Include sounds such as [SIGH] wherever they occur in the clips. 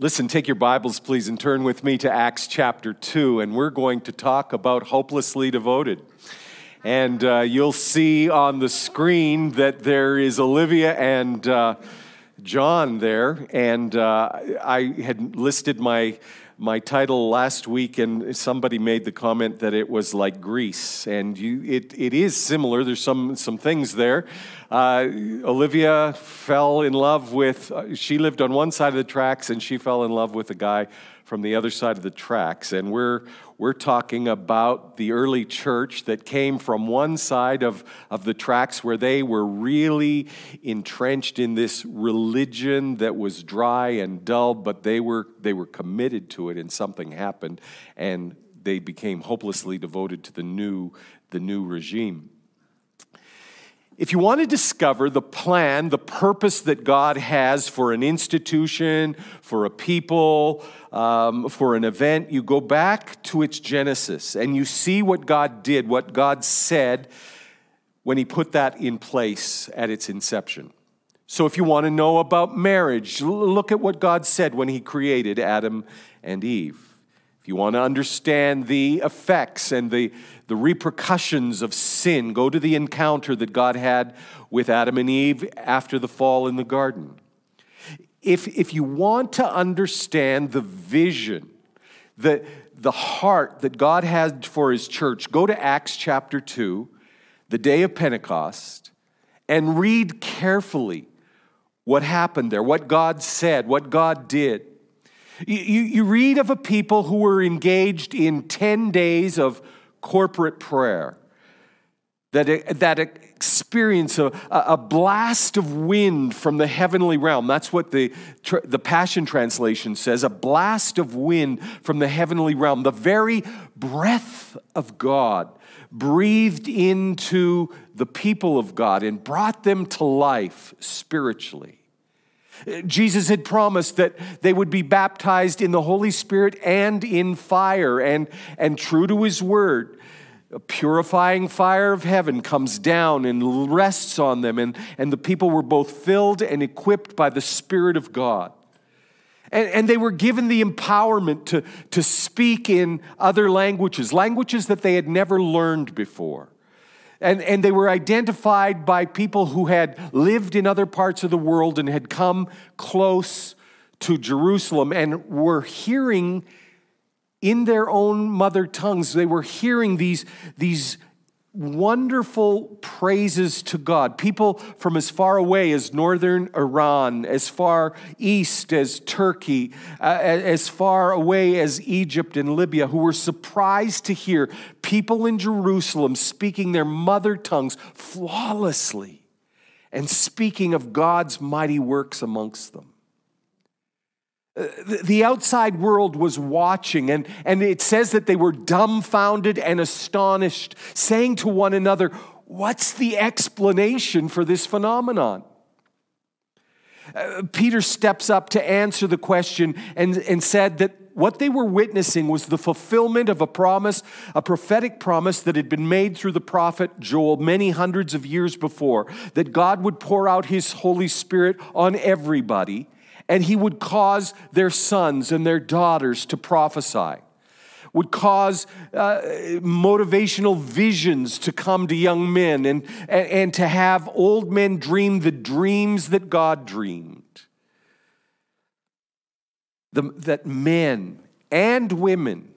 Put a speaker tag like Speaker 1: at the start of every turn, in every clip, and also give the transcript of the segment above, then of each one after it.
Speaker 1: Listen, take your Bibles, please, and turn with me to Acts chapter 2, and we're going to talk about hopelessly devoted. And uh, you'll see on the screen that there is Olivia and uh, John there. And uh, I had listed my my title last week, and somebody made the comment that it was like Grease, and you, it, it is similar. There's some some things there. Uh, Olivia fell in love with. Uh, she lived on one side of the tracks, and she fell in love with a guy from the other side of the tracks. And we're we're talking about the early church that came from one side of, of the tracks where they were really entrenched in this religion that was dry and dull, but they were, they were committed to it, and something happened, and they became hopelessly devoted to the new, the new regime. If you want to discover the plan, the purpose that God has for an institution, for a people, um, for an event, you go back to its genesis and you see what God did, what God said when He put that in place at its inception. So, if you want to know about marriage, look at what God said when He created Adam and Eve. If you want to understand the effects and the, the repercussions of sin, go to the encounter that God had with Adam and Eve after the fall in the garden. If, if you want to understand the vision, the, the heart that God had for his church, go to Acts chapter 2, the day of Pentecost, and read carefully what happened there, what God said, what God did. You, you read of a people who were engaged in 10 days of corporate prayer that, that experience a, a blast of wind from the heavenly realm. That's what the, the Passion Translation says a blast of wind from the heavenly realm. The very breath of God breathed into the people of God and brought them to life spiritually. Jesus had promised that they would be baptized in the Holy Spirit and in fire, and, and true to his word, a purifying fire of heaven comes down and rests on them, and, and the people were both filled and equipped by the Spirit of God. And, and they were given the empowerment to, to speak in other languages, languages that they had never learned before. And, and they were identified by people who had lived in other parts of the world and had come close to Jerusalem and were hearing in their own mother tongues, they were hearing these, these wonderful praises to God. People from as far away as northern Iran, as far east as Turkey, uh, as far away as Egypt and Libya, who were surprised to hear people in Jerusalem speaking their mother tongues flawlessly and speaking of God's mighty works amongst them. The outside world was watching, and, and it says that they were dumbfounded and astonished, saying to one another, What's the explanation for this phenomenon? Uh, Peter steps up to answer the question and, and said that what they were witnessing was the fulfillment of a promise, a prophetic promise that had been made through the prophet Joel many hundreds of years before, that God would pour out his Holy Spirit on everybody and he would cause their sons and their daughters to prophesy, would cause uh, motivational visions to come to young men, and, and, and to have old men dream the dreams that God dreamed. The, that men and women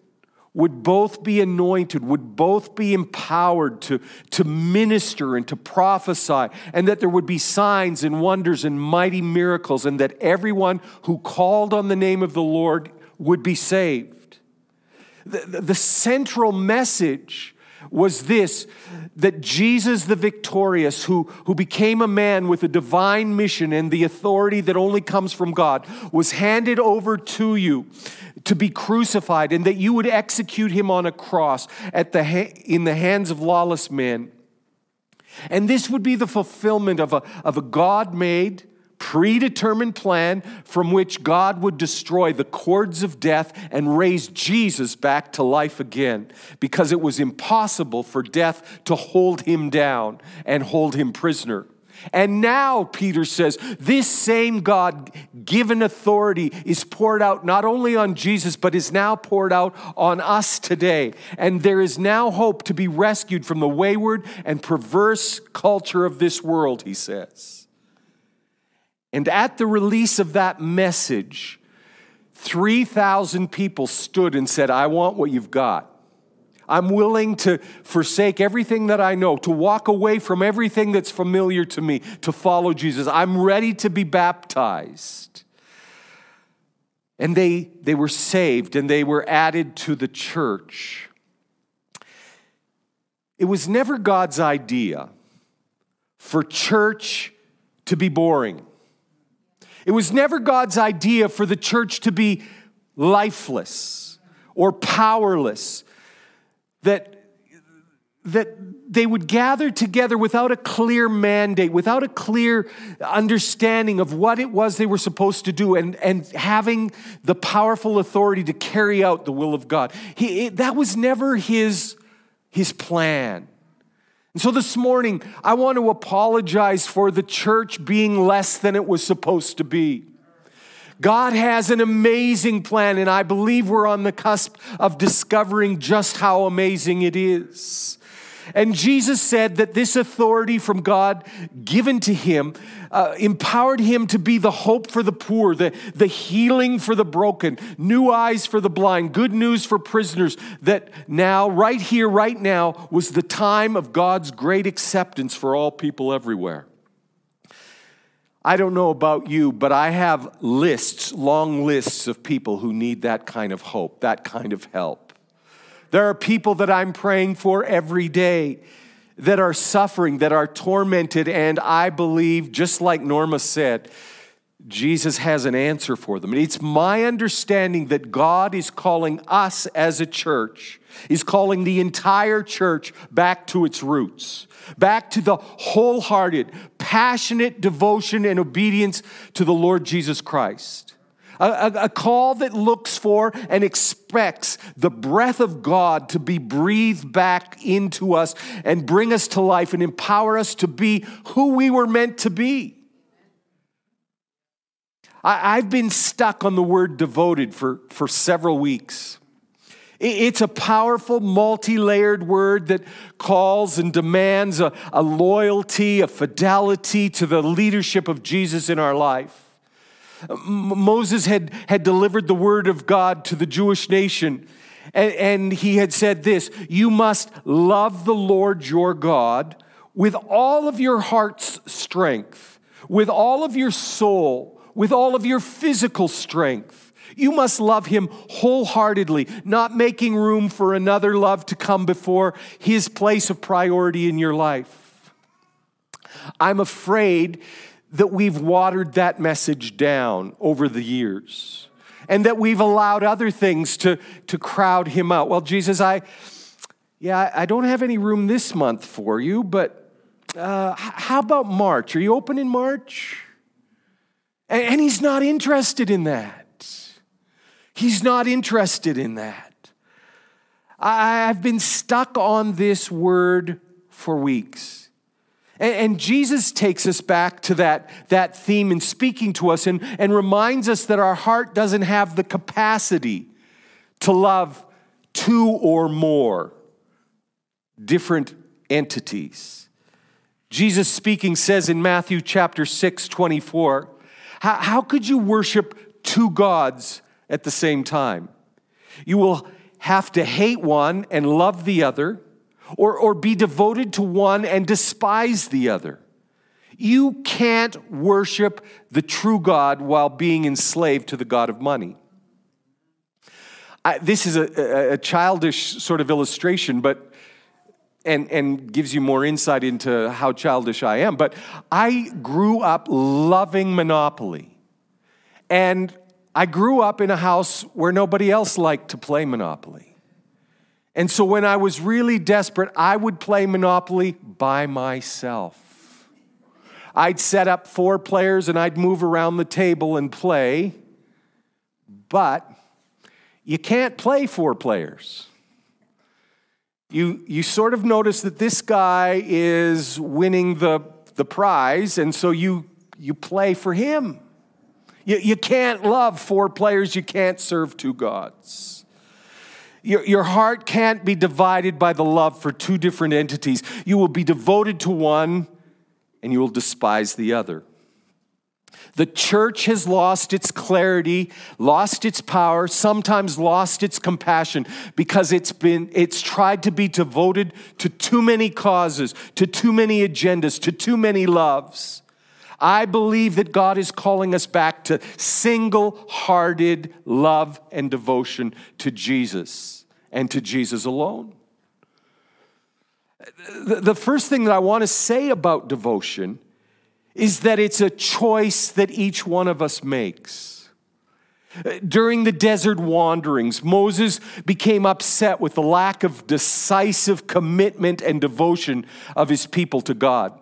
Speaker 1: would both be anointed, would both be empowered to, to minister and to prophesy, and that there would be signs and wonders and mighty miracles, and that everyone who called on the name of the Lord would be saved. The, the, the central message was this that Jesus the victorious, who, who became a man with a divine mission and the authority that only comes from God, was handed over to you to be crucified, and that you would execute him on a cross at the ha- in the hands of lawless men. And this would be the fulfillment of a, of a God made, predetermined plan from which God would destroy the cords of death and raise Jesus back to life again because it was impossible for death to hold him down and hold him prisoner. And now, Peter says, this same God given authority is poured out not only on Jesus, but is now poured out on us today. And there is now hope to be rescued from the wayward and perverse culture of this world, he says. And at the release of that message, 3,000 people stood and said, I want what you've got. I'm willing to forsake everything that I know, to walk away from everything that's familiar to me, to follow Jesus. I'm ready to be baptized. And they, they were saved and they were added to the church. It was never God's idea for church to be boring. It was never God's idea for the church to be lifeless or powerless that that they would gather together without a clear mandate, without a clear understanding of what it was they were supposed to do, and, and having the powerful authority to carry out the will of God. He, it, that was never his, his plan. And so this morning, I want to apologize for the church being less than it was supposed to be. God has an amazing plan, and I believe we're on the cusp of discovering just how amazing it is. And Jesus said that this authority from God given to him uh, empowered him to be the hope for the poor, the, the healing for the broken, new eyes for the blind, good news for prisoners. That now, right here, right now, was the time of God's great acceptance for all people everywhere. I don't know about you, but I have lists, long lists of people who need that kind of hope, that kind of help. There are people that I'm praying for every day that are suffering, that are tormented, and I believe, just like Norma said, Jesus has an answer for them. It's my understanding that God is calling us as a church, is calling the entire church back to its roots back to the wholehearted, passionate devotion and obedience to the Lord Jesus Christ. A, a, a, call that looks for and expects the breath of God to be breathed back into us and bring us to life and empower us to be who we were meant to be. I, I've been stuck on the word devoted for, for several weeks. It's a powerful, multi layered word that calls and demands a, a, loyalty, a fidelity to the leadership of Jesus in our life. Moses had, had delivered the word of God to the Jewish nation, and he had said this You must love the Lord your God with all of your heart's strength, with all of your soul, with all of your physical strength you must love him wholeheartedly, not making room for another love to come before his place of priority in your life. I'm afraid that we've watered that message down over the years and that we've allowed other things to, to crowd him out. Well, Jesus, I, yeah, I don't have any room this month for you, but uh, how about March? Are you open in March? And, he's not interested in that. He's not interested in that. I've been stuck on this word for weeks. And, Jesus takes us back to that, that theme in speaking to us and, and reminds us that our heart doesn't have the capacity to love two or more different entities. Jesus speaking says in Matthew chapter 6, 24, how, how could you worship two gods at the same time. You will have to hate one and love the other, or, or be devoted to one and despise the other. You can't worship the true God while being enslaved to the God of money. I, this is a, a, childish sort of illustration, but and, and gives you more insight into how childish I am. But I grew up loving Monopoly. And I grew up in a house where nobody else liked to play Monopoly. And so when I was really desperate, I would play Monopoly by myself. I'd set up four players and I'd move around the table and play, but you can't play four players. You, you sort of notice that this guy is winning the the prize, and so you, you play for him. You, you can't love four players, you can't serve two gods. Your, your heart can't be divided by the love for two different entities. You will be devoted to one and you will despise the other. The church has lost its clarity, lost its power, sometimes lost its compassion because it's been it's tried to be devoted to too many causes, to too many agendas, to too many loves. I believe that God is calling us back to single hearted love and devotion to Jesus and to Jesus alone. The first thing that I want to say about devotion is that it's a choice that each one of us makes. During the desert wanderings, Moses became upset with the lack of decisive commitment and devotion of his people to God.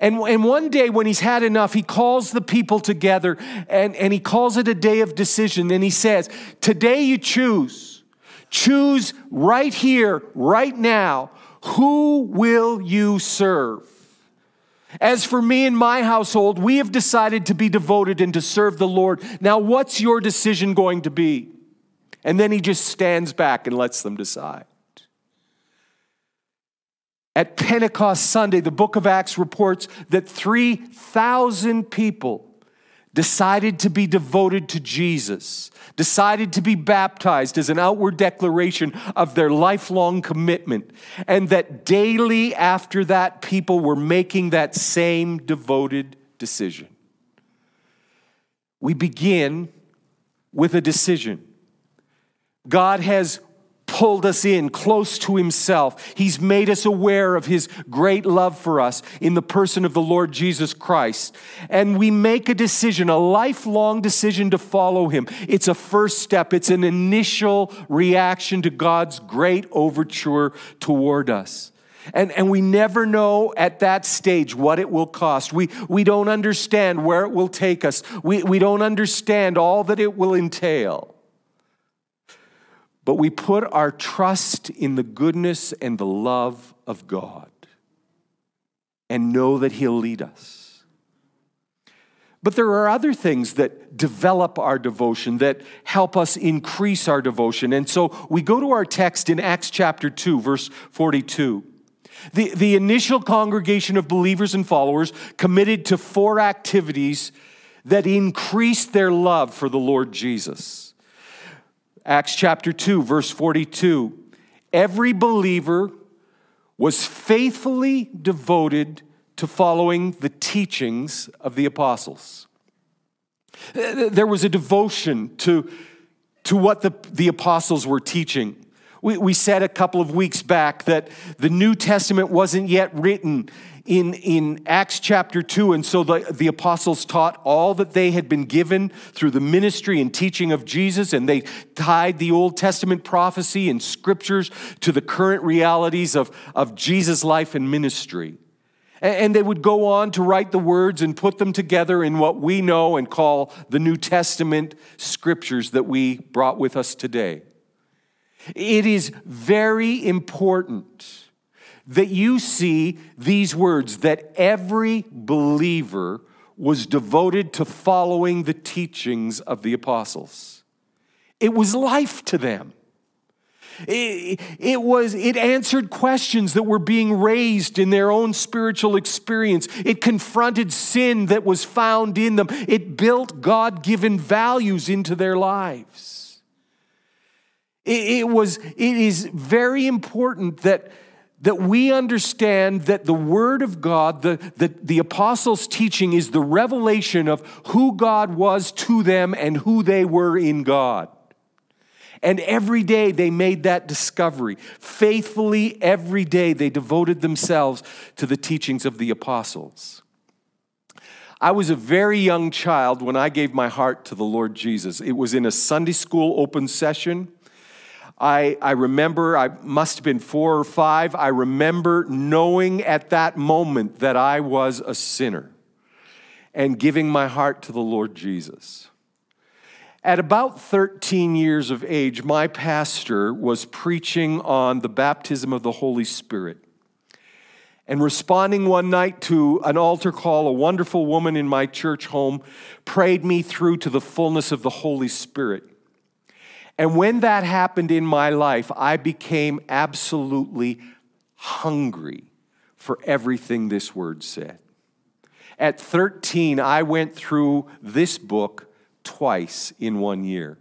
Speaker 1: And, and one day, when he's had enough, he calls the people together and, and he calls it a day of decision. And he says, Today you choose. Choose right here, right now. Who will you serve? As for me and my household, we have decided to be devoted and to serve the Lord. Now, what's your decision going to be? And then he just stands back and lets them decide. At Pentecost Sunday, the book of Acts reports that 3,000 people decided to be devoted to Jesus, decided to be baptized as an outward declaration of their lifelong commitment, and that daily after that, people were making that same devoted decision. We begin with a decision. God has pulled us in close to Himself. He's made us aware of His great love for us in the person of the Lord Jesus Christ. And we make a decision, a lifelong decision to follow Him. It's a first step, it's an initial reaction to God's great overture toward us. And, and we never know at that stage what it will cost. We, we don't understand where it will take us. We, we don't understand all that it will entail but we put our trust in the goodness and the love of God and know that He'll lead us. But there are other things that develop our devotion, that help us increase our devotion. And so we go to our text in Acts chapter 2, verse 42. The, the initial congregation of believers and followers committed to four activities that increased their love for the Lord Jesus. Acts chapter 2, verse 42. Every believer was faithfully devoted to following the teachings of the apostles. There was a devotion to, to what the, the apostles were teaching. We, we said a couple of weeks back that the New Testament wasn't yet written in, in Acts chapter 2. And so the, the apostles taught all that they had been given through the ministry and teaching of Jesus, and they tied the Old Testament prophecy and scriptures to the current realities of, of Jesus' life and ministry. And they would go on to write the words and put them together in what we know and call the New Testament scriptures that we brought with us today. It is very important that you see these words that every believer was devoted to following the teachings of the apostles. It was life to them. It, it, was it answered questions that were being raised in their own spiritual experience it confronted sin that was found in them it built god-given values into their lives it, it was it is very important that that we understand that the Word of God, the, the, the apostles' teaching, is the revelation of who God was to them and who they were in God. And every day they made that discovery. Faithfully, every day they devoted themselves to the teachings of the apostles. I was a very young child when I gave my heart to the Lord Jesus. It was in a Sunday school open session. I, I remember, I must have been four or five. I remember knowing at that moment that I was a sinner and giving my heart to the Lord Jesus. At about 13 years of age, my pastor was preaching on the baptism of the Holy Spirit. And responding one night to an altar call, a wonderful woman in my church home prayed me through to the fullness of the Holy Spirit. And when that happened in my life, I became absolutely hungry for everything this word said. At 13, I went through this book twice in one year.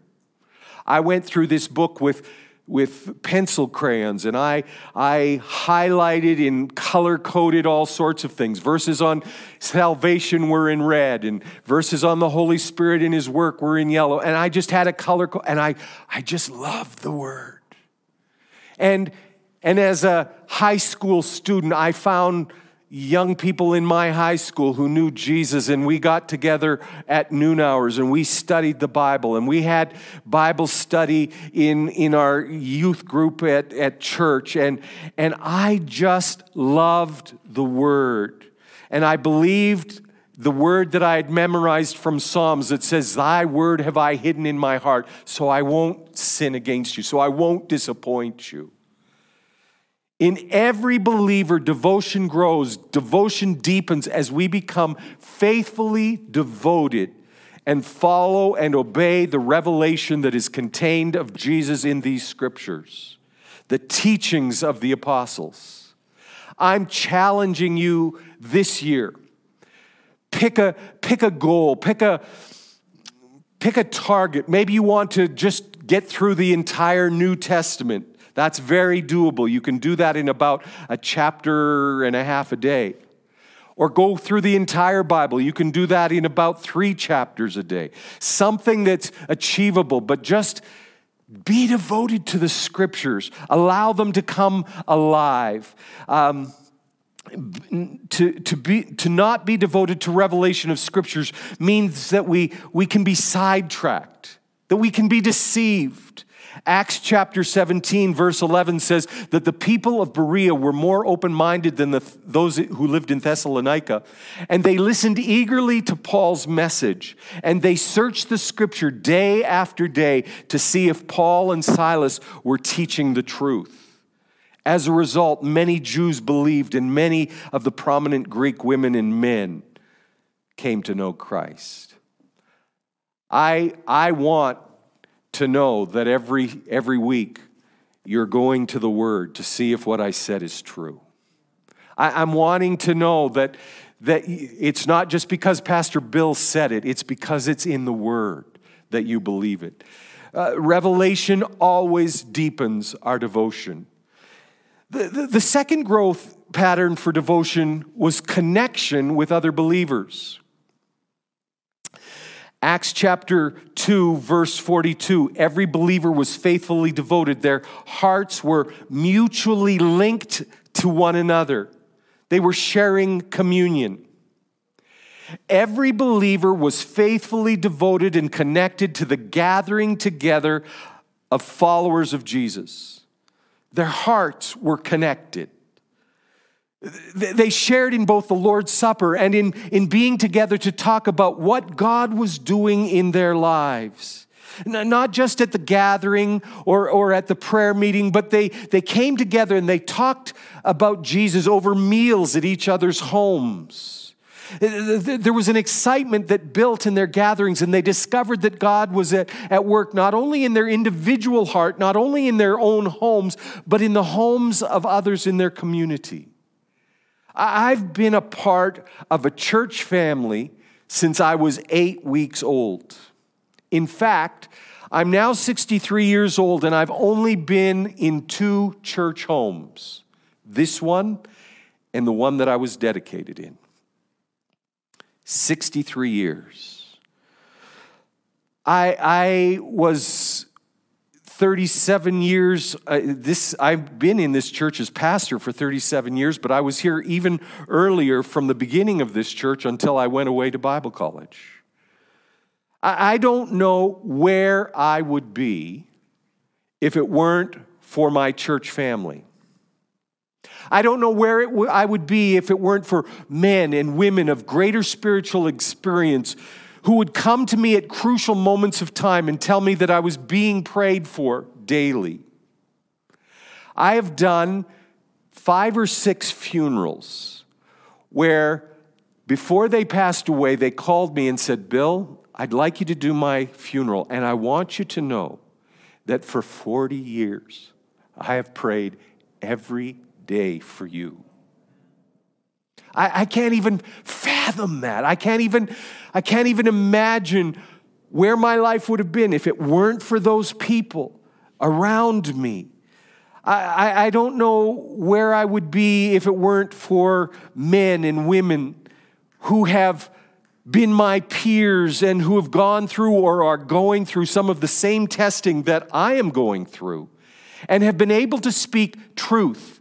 Speaker 1: I went through this book with with pencil crayons and I, I highlighted and color coded all sorts of things. Verses on salvation were in red, and verses on the Holy Spirit and His work were in yellow. And I just had a color, co- and I, I just loved the Word. And, and as a high school student, I found young people in my high school who knew Jesus, and we got together at noon hours and we studied the Bible. And we had Bible study in, in our youth group at, at church. And, and I just loved the Word. And I believed the word that I had memorized from Psalms that says, Thy word have I hidden in my heart, so I won't sin against you, so I won't disappoint you. In every believer, devotion grows, devotion deepens as we become faithfully devoted and follow and obey the revelation that is contained of Jesus in these scriptures, the teachings of the apostles. I'm challenging you this year. Pick a, pick a goal, pick a, pick a target. Maybe you want to just get through the entire New Testament. That's very doable. You can do that in about a chapter and a half a day. Or go through the entire Bible. You can do that in about three chapters a day. Something that's achievable, but just be devoted to the scriptures. Allow them to come alive. Um, to, to, be, to not be devoted to revelation of scriptures means that we, we can be sidetracked, that we can be deceived, Acts chapter 17, verse 11 says that the people of Berea were more open minded than the, those who lived in Thessalonica. And they listened eagerly to Paul's message. And they searched the scripture day after day to see if Paul and Silas were teaching the truth. As a result, many Jews believed, and many of the prominent Greek women and men came to know Christ. I, I want to know that every, every week you're going to the Word to see if what I said is true. I, I'm wanting to know that, that it's not just because Pastor Bill said it, it's because it's in the Word that you believe it. Uh, revelation always deepens our devotion. The, the, the second growth pattern for devotion was connection with other believers. Acts chapter 2, verse 42 every believer was faithfully devoted. Their hearts were mutually linked to one another, they were sharing communion. Every believer was faithfully devoted and connected to the gathering together of followers of Jesus. Their hearts were connected. They shared in both the Lord's Supper and in, in being together to talk about what God was doing in their lives. Not just at the gathering or, or at the prayer meeting, but they, they came together and they talked about Jesus over meals at each other's homes. There was an excitement that built in their gatherings, and they discovered that God was at, at work not only in their individual heart, not only in their own homes, but in the homes of others in their community. I've been a part of a church family since I was eight weeks old. In fact, I'm now 63 years old and I've only been in two church homes this one and the one that I was dedicated in. 63 years. I, I was 37 years uh, this i've been in this church as pastor for 37 years but i was here even earlier from the beginning of this church until i went away to bible college. I, I don't know where i would be if it weren't for my church family. I don't know where w- I would be if it weren't for men and women of greater spiritual experience who would come to me at crucial moments of time and tell me that I was being prayed for daily. I have done five or six funerals where before they passed away, they called me and said, Bill, I'd like you to do my funeral, and I want you to know that for 40 years, I have prayed every day for you. I, I, can't even fathom that. I can't even, I can't even imagine where my life would have been if it weren't for those people around me. I, I, I don't know where I would be if it weren't for men and women who have been my peers and who have gone through or are going through some of the same testing that I am going through and have been able to speak truth,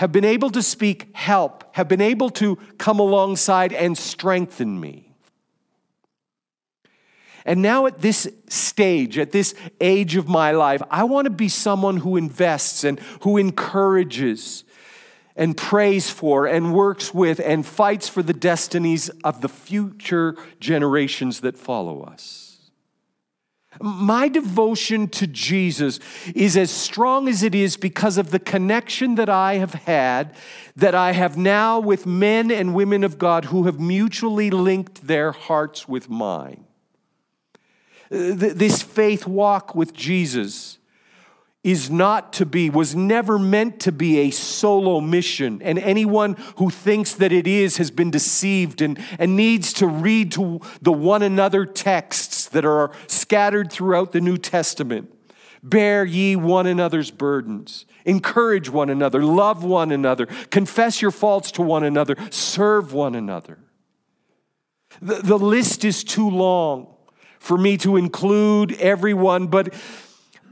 Speaker 1: have been able to speak help, have been able to come alongside and strengthen me. And now, at this stage, at this age of my life, I want to be someone who invests and who encourages and prays for and works with and fights for the destinies of the future generations that follow us. My devotion to Jesus is as strong as it is because of the connection that I have had, that I have now with men and women of God who have mutually linked their hearts with mine. Uh, this faith walk with Jesus is not to be, was never meant to be a solo mission. And anyone who thinks that it is has been deceived and, and needs to read to the one another texts that are scattered throughout the New Testament. Bear ye one another's burdens, encourage one another, love one another, confess your faults to one another, serve one another. The, the list is too long for me to include everyone, but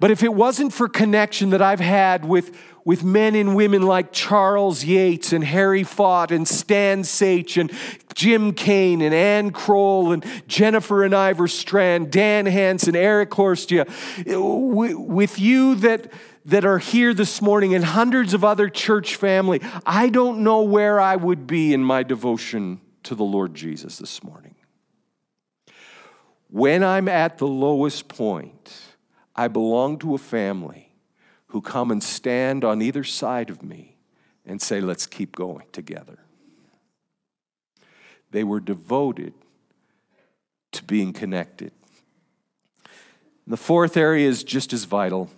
Speaker 1: but if it wasn't for connection that I've had with, with men and women like Charles Yates and Harry Fott and Stan Sach and Jim Kane and Ann Kroll and Jennifer and Ivor Strand, Dan Hanson, Eric Horstia, with you that, that are here this morning and hundreds of other church family, I don't know where I would be in my devotion to the Lord Jesus this morning. When I'm at the lowest point, I belong to a family who come and stand on either side of me and say, let's keep going together. They were devoted to being connected. The fourth area is just as vital.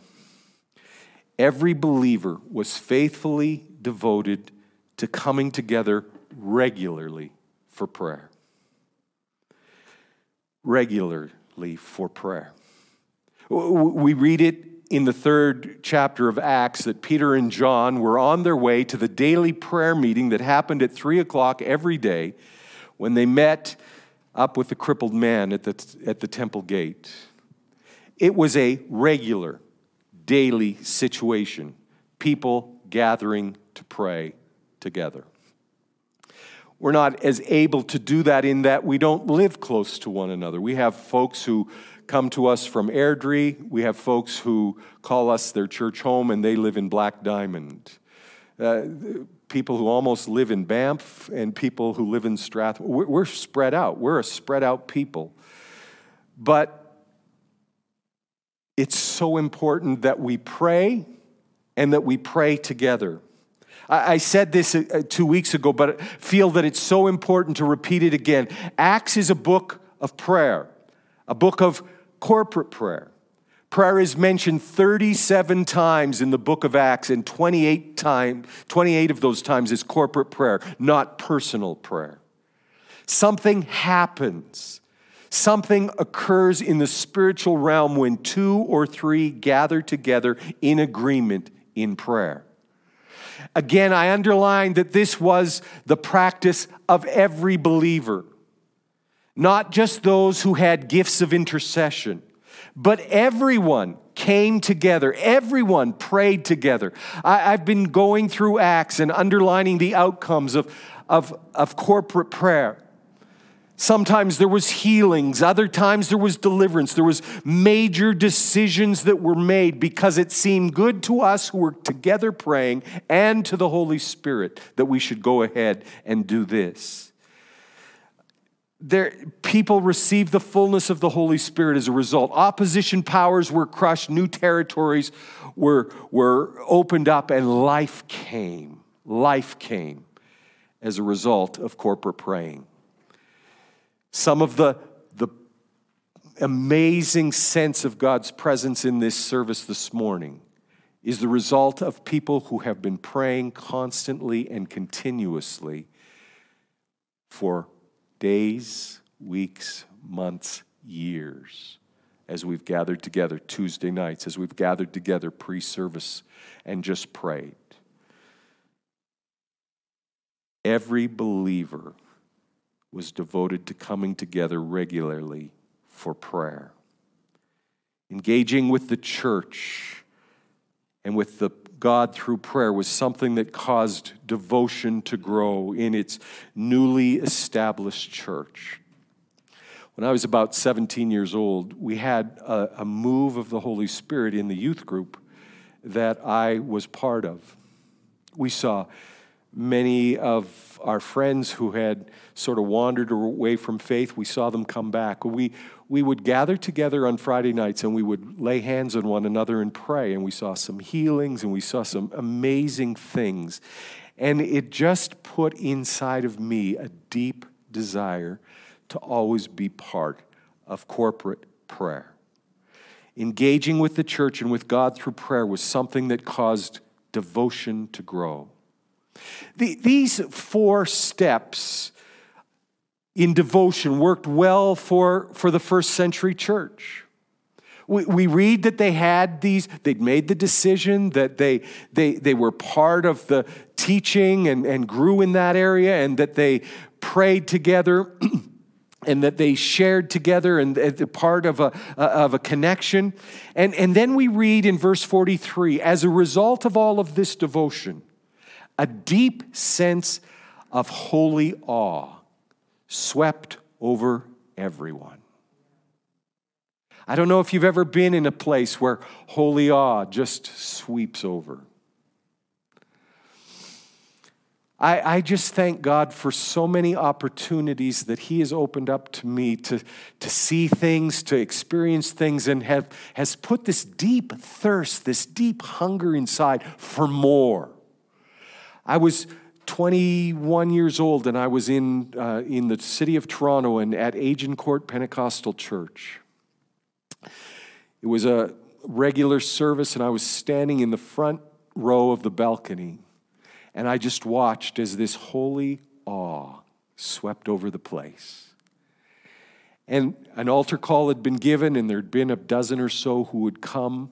Speaker 1: Every believer was faithfully devoted to coming together regularly for prayer. Regularly for prayer. We read it in the third chapter of Acts that Peter and John were on their way to the daily prayer meeting that happened at three o'clock every day when they met up with the crippled man at the, at the temple gate. It was a regular, daily situation, people gathering to pray together. We're not as able to do that in that we don't live close to one another. We have folks who come to us from Airdrie. We have folks who call us their church home and they live in Black Diamond. Uh, people who almost live in Banff and people who live in Strathmore. We're, we're spread out. We're a spread out people. But it's so important that we pray and that we pray together. I said this uh, two weeks ago, but feel that it's so important to repeat it again. Acts is a book of prayer, a book of corporate prayer. Prayer is mentioned 37 times in the book of Acts, and 28, time, 28 of those times is corporate prayer, not personal prayer. Something happens. Something occurs in the spiritual realm when two or three gather together in agreement in prayer. Again, I underline that this was the practice of every believer not just those who had gifts of intercession, but everyone came together. Everyone prayed together. I, have been going through Acts and underlining the outcomes of, of, of corporate prayer. Sometimes there was healings, other times there was deliverance. There was major decisions that were made because it seemed good to us who were together praying and to the Holy Spirit that we should go ahead and do this there, people received the fullness of the Holy Spirit as a result. Opposition powers were crushed, new territories were, were opened up, and life came. Life came as a result of corporate praying. Some of the, the amazing sense of God's presence in this service this morning is the result of people who have been praying constantly and continuously for days, weeks, months, years as we've gathered together Tuesday nights, as we've gathered together pre service and just prayed. Every believer was devoted to coming together regularly for prayer. Engaging with the church and with the God through prayer was something that caused devotion to grow in its newly established church. When I was about 17 years old, we had a, a, move of the Holy Spirit in the youth group that I was part of. We saw many of our friends who had sort of wandered away from faith, we saw them come back. We, we would gather together on Friday nights and we would lay hands on one another and pray. And we saw some healings and we saw some amazing things. And it just put inside of me a deep desire to always be part of corporate prayer. Engaging with the church and with God through prayer was something that caused devotion to grow. The, these four steps in devotion worked well for, for the first century church. We, we read that they had these, they'd made the decision, that they, they, they were part of the teaching and, and grew in that area, and that they prayed together. [CLEARS THROAT] and that they shared together and part of a, of a connection. And, and then we read in verse 43 as a result of all of this devotion, a deep sense of holy awe swept over everyone. I don't know if you've ever been in a place where holy awe just sweeps over. I, I, just thank God for so many opportunities that He has opened up to me to, to see things, to experience things, and have, has put this deep thirst, this deep hunger inside for more. I was 21 years old and I was in, uh, in the city of Toronto and at Agincourt Pentecostal Church. It was a regular service and I was standing in the front row of the balcony and I just watched as this holy awe swept over the place. And an altar call had been given, and there'd been a dozen or so who would come.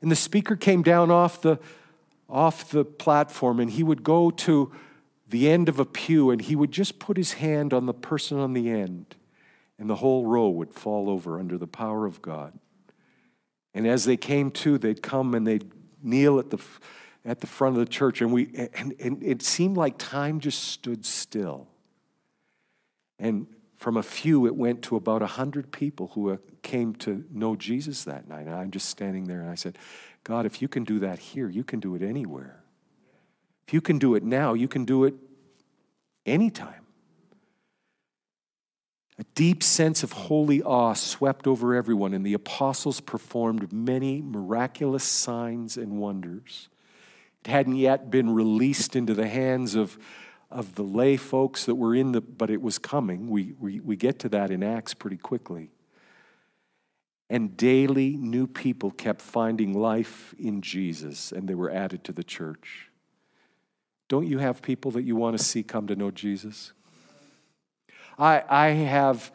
Speaker 1: And the speaker came down off the, off the platform and he would go to the end of a pew and he would just put his hand on the person on the end and the whole row would fall over under the power of God. And as they came to, they'd come and they'd kneel at the, at the front of the church and, we, and, and it seemed like time just stood still. And from a few, it went to about 100 people who uh, came to know Jesus that night. And I'm just standing there and I said, God, if you can do that here, you can do it anywhere. You can do it now, you can do it anytime. A deep sense of holy awe swept over everyone, and the apostles performed many miraculous signs and wonders. It hadn't yet been released into the hands of, of the lay folks that were in the, but it was coming. We, we, we get to that in Acts pretty quickly. And daily new people kept finding life in Jesus and they were added to the church. Don't you have people that you want to see come to know Jesus? I, I, have,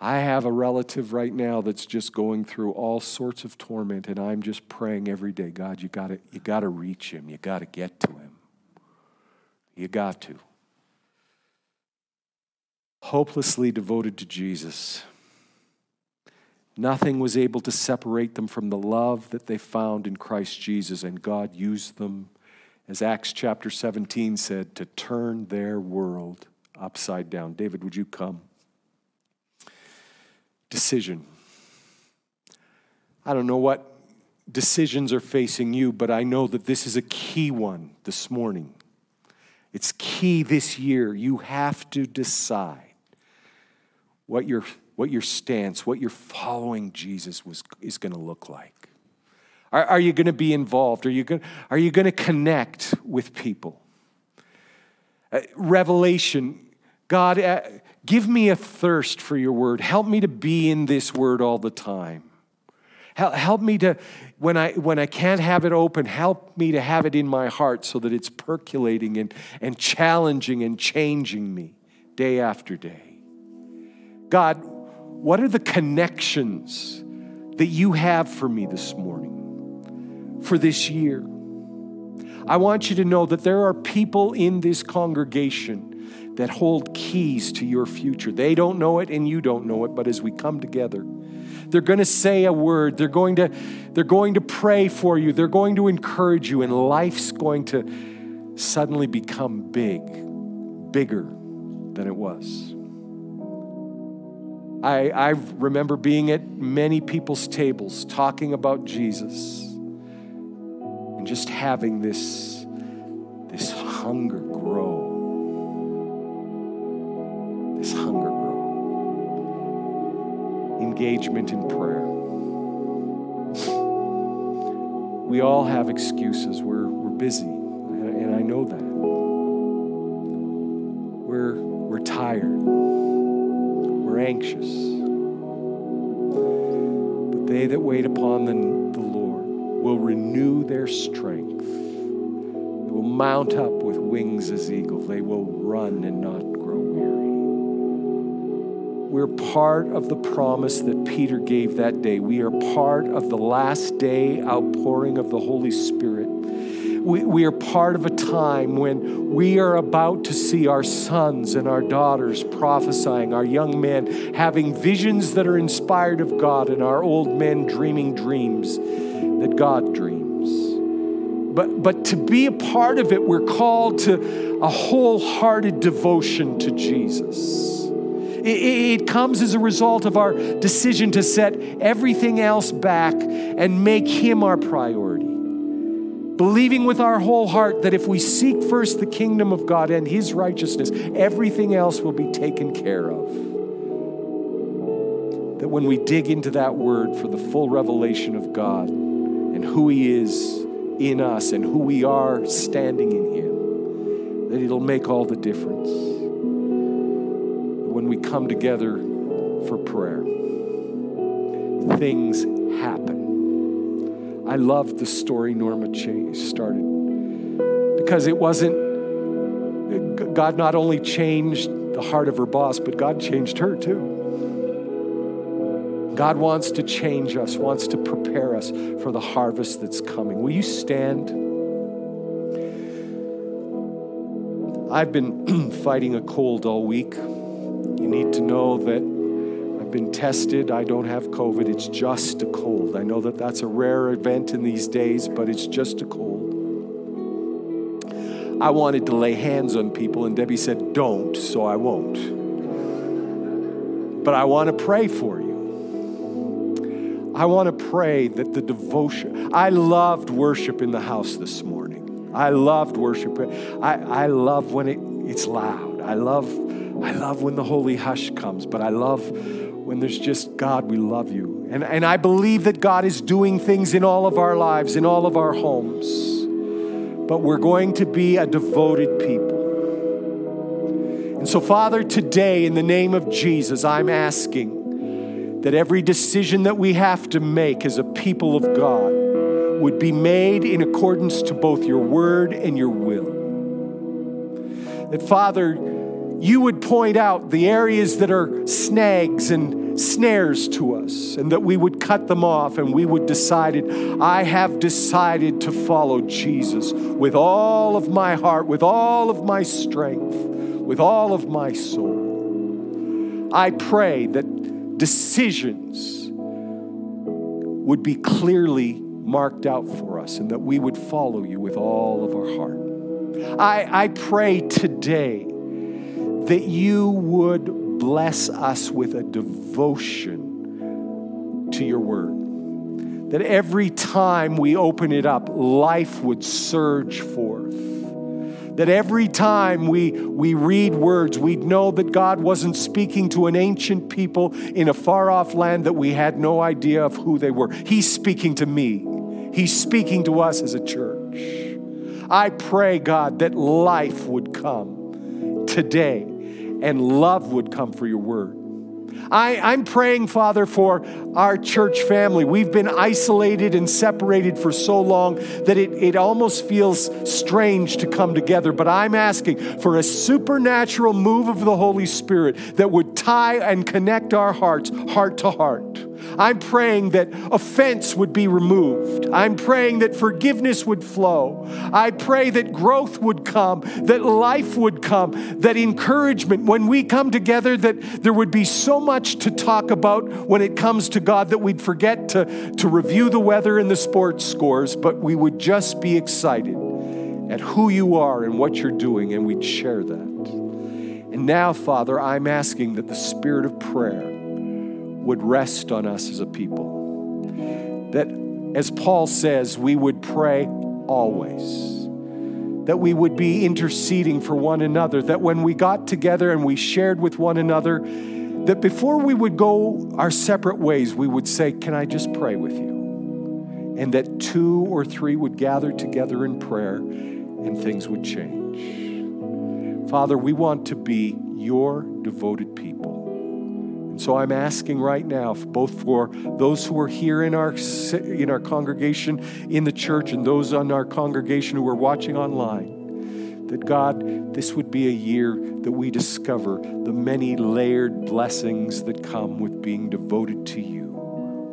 Speaker 1: I have a relative right now that's just going through all sorts of torment, and I'm just praying every day God, you got you to reach him, you got to get to him. You got to. Hopelessly devoted to Jesus. Nothing was able to separate them from the love that they found in Christ Jesus, and God used them, as Acts chapter 17 said, to turn their world upside down. David, would you come? Decision. I don't know what decisions are facing you, but I know that this is a key one this morning. It's key this year. You have to decide what you're what your stance, what your following Jesus was, is going to look like. Are, are you going to be involved? Are you going, are you going to connect with people? uh, revelation. God, uh, give me a thirst for your word. Help me to be in this word all the time. Help, help me to, when I, when I can't have it open, help me to have it in my heart so that it's percolating and, and challenging and changing me day after day. God, what are the connections that you have for me this morning, for this year? I want you to know that there are people in this congregation that hold keys to your future. They don't know it and you don't know it, but as we come together, they're going to say a word. They're going to, they're going to pray for you. They're going to encourage you, and life's going to suddenly become big, bigger than it was. I, I remember being at many people's tables talking about Jesus and just having this, this hunger grow. This hunger grow. Engagement in prayer. We all have excuses. We're, we're busy, and I know that. We're, we're tired. We're anxious. But they that wait upon the, will renew their strength. They will mount up with wings as eagles. They will run and not grow weary. We're part of the promise that Peter gave that day. We are part of the last day outpouring of the Holy Spirit. We, we are part of a time when we are about to see our sons and our daughters prophesying, our young men having visions that are inspired of God, and our old men dreaming dreams that God dreams. But, but to be a part of it, we're called to a wholehearted devotion to Jesus. It, it comes as a result of our decision to set everything else back and make Him our priority. Believing with our whole heart that if we seek first the kingdom of God and His righteousness, everything else will be taken care of that when we dig into that word for the full revelation of God, and who He is in us and who we are standing in Him, that it'll make all the difference when we come together for prayer. Things happen. I love the story Norma Chase started because it wasn't, God not only changed the heart of her boss, but God changed her too. God wants to change us, wants to prepare us for the harvest that's coming. Will you stand? I've been [CLEARS THROAT] fighting a cold all week. You need to know that been tested. I don't have COVID. It's just a cold. I know that that's a rare event in these days, but it's just a cold. I wanted to lay hands on people, and Debbie said, Don't, so I won't. But I want to pray for you. I want to pray that the devotion, I loved worship in the house this morning. I loved worship. I, I love when it, it's loud. I love, I love when the holy hush comes, but I love when there's just God, we love you. And, and I believe that God is doing things in all of our lives, in all of our homes. But we're going to be a devoted people. And so, Father, today, in the name of Jesus, I'm asking that every decision that we have to make as a people of God would be made in accordance to both your word and your will. That, Father, you would point out the areas that are snags and snares to us, and that we would cut them off and we would decide. I have decided to follow Jesus with all of my heart, with all of my strength, with all of my soul. I pray that decisions would be clearly marked out for us and that we would follow you with all of our heart. I, I pray today that you would bless us with a devotion to your word. That every time we open it up, life would surge forth that every time we, we read words, we'd know that God wasn't speaking to an ancient people in a far off land that we had no idea of who they were. He's speaking to me, He's speaking to us as a church. I pray, God, that life would come today, and love would come for your word. I, am praying, Father, for our church family. We've been isolated and separated for so long that it, it almost feels strange to come together. But I'm asking for a supernatural move of the Holy Spirit that would tie and connect our hearts, heart to heart. I'm praying that offense would be removed. I'm praying that forgiveness would flow. I pray that growth would come, that life would come, that encouragement, when we come together, that there would be so much to talk about when it comes to God that we'd forget to, to review the weather and the sports scores, but we would just be excited at who you are and what you're doing, and we'd share that. And now, Father, I'm asking that the spirit of prayer would rest on us as a people. That, as Paul says, we would pray always. That we would be interceding for one another. That when we got together and we shared with one another, that before we would go our separate ways, we would say, Can I just pray with you? And that two or three would gather together in prayer and things would change. Father, we want to be your devoted people. And so I'm asking right now, both for those who are here in our, in our congregation in the church and those on our congregation who are watching online, that God, this would be a year that we discover the many layered blessings that come with being devoted to you.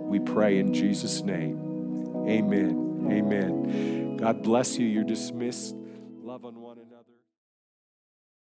Speaker 1: We pray in Jesus' name. Amen. Amen. God bless you. You're dismissed. Love on one another.